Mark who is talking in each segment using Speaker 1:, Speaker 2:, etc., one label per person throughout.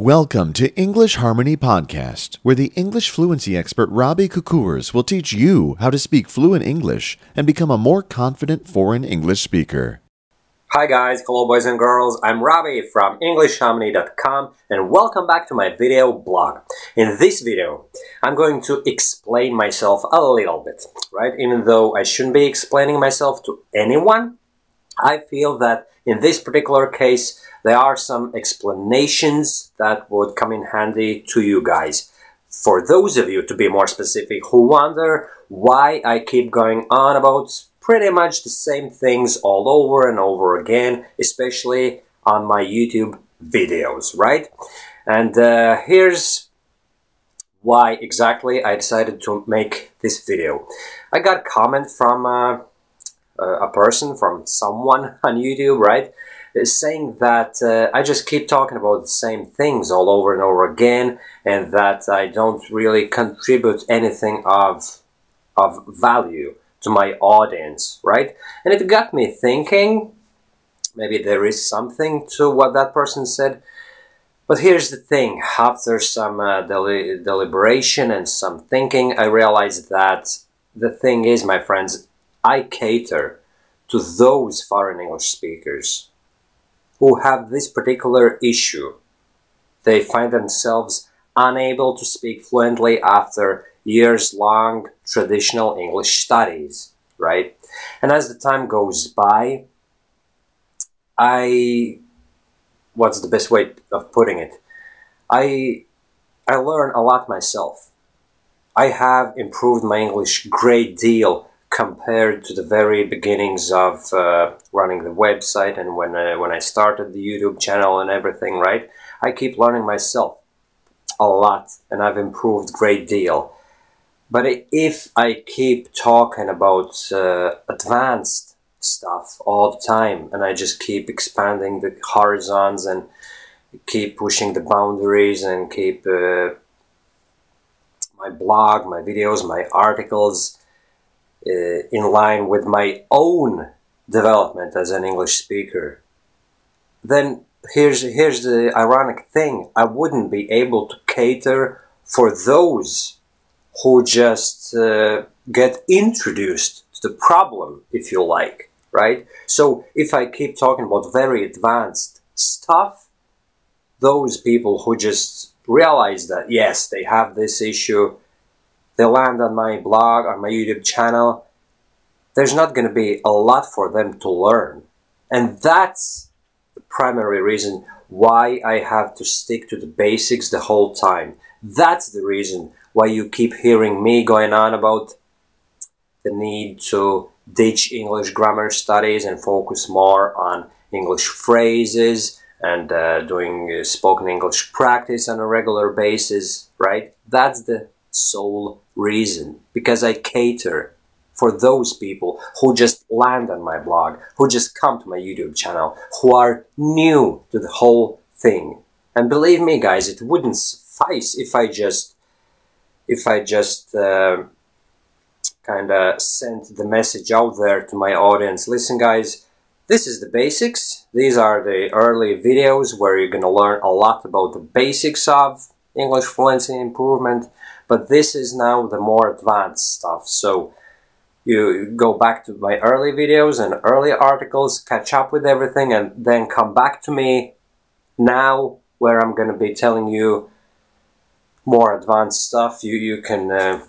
Speaker 1: Welcome to English Harmony Podcast, where the English fluency expert Robbie Kukurs will teach you how to speak fluent English and become a more confident foreign English speaker.
Speaker 2: Hi guys, hello boys and girls, I'm Robbie from EnglishHarmony.com and welcome back to my video blog. In this video, I'm going to explain myself a little bit, right? Even though I shouldn't be explaining myself to anyone, I feel that in this particular case, there are some explanations that would come in handy to you guys. For those of you, to be more specific, who wonder why I keep going on about pretty much the same things all over and over again, especially on my YouTube videos, right? And uh, here's why exactly I decided to make this video. I got a comment from uh, a person, from someone on YouTube, right? saying that uh, I just keep talking about the same things all over and over again, and that I don't really contribute anything of of value to my audience, right? And it got me thinking. Maybe there is something to what that person said. But here's the thing after some uh, deli deliberation and some thinking, I realized that the thing is, my friends, I cater to those foreign English speakers who have this particular issue. They find themselves unable to speak fluently after years long traditional English studies, right? And as the time goes by, I what's the best way of putting it? I I learn a lot myself. I have improved my English great deal compared to the very beginnings of uh, running the website and when uh, when I started the YouTube channel and everything, right? I keep learning myself a lot and I've improved great deal. But if I keep talking about uh, advanced stuff all the time and I just keep expanding the horizons and keep pushing the boundaries and keep uh, my blog, my videos, my articles, uh, in line with my own development as an English speaker, then here's here's the ironic thing: I wouldn't be able to cater for those who just uh, get introduced to the problem, if you like, right? So if I keep talking about very advanced stuff, those people who just realize that yes, they have this issue they land on my blog, or my YouTube channel, there's not going to be a lot for them to learn. And that's the primary reason why I have to stick to the basics the whole time. That's the reason why you keep hearing me going on about the need to ditch English grammar studies and focus more on English phrases and uh, doing uh, spoken English practice on a regular basis, right? That's the sole reason because I cater for those people who just land on my blog, who just come to my YouTube channel, who are new to the whole thing. And believe me, guys, it wouldn't suffice if I just, if I just uh, kind of sent the message out there to my audience. Listen, guys, this is the basics. These are the early videos where you're going to learn a lot about the basics of English fluency improvement but this is now the more advanced stuff. So you go back to my early videos and early articles, catch up with everything, and then come back to me now where I'm going to be telling you more advanced stuff you, you can uh,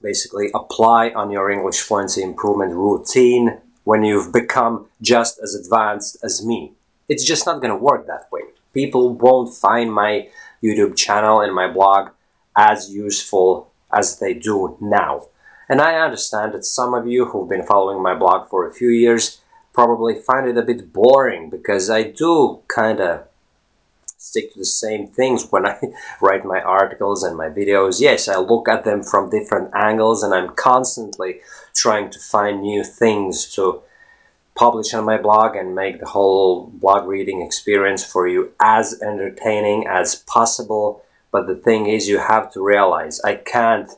Speaker 2: basically apply on your English fluency improvement routine when you've become just as advanced as me. It's just not going to work that way. People won't find my YouTube channel and my blog as useful as they do now. And I understand that some of you who've been following my blog for a few years probably find it a bit boring because I do kind of stick to the same things when I write my articles and my videos. Yes, I look at them from different angles and I'm constantly trying to find new things to publish on my blog and make the whole blog reading experience for you as entertaining as possible but the thing is, you have to realize I can't,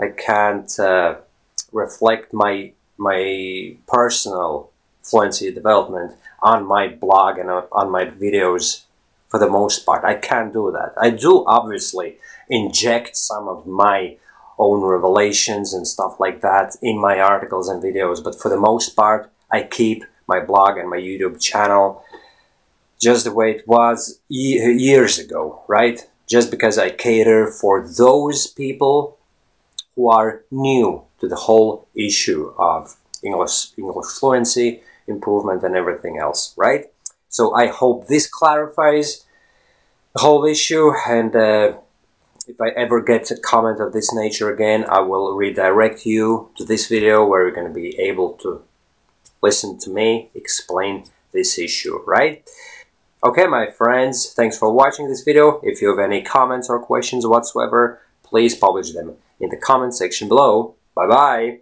Speaker 2: I can't uh, reflect my my personal fluency development on my blog and on my videos for the most part. I can't do that. I do obviously inject some of my own revelations and stuff like that in my articles and videos, but for the most part, I keep my blog and my YouTube channel just the way it was years ago, right? Just because I cater for those people who are new to the whole issue of English, English fluency, improvement, and everything else, right? So I hope this clarifies the whole issue and uh, if I ever get a comment of this nature again, I will redirect you to this video where you're going to be able to listen to me explain this issue, right? Okay, my friends, thanks for watching this video. If you have any comments or questions whatsoever, please publish them in the comment section below. Bye-bye!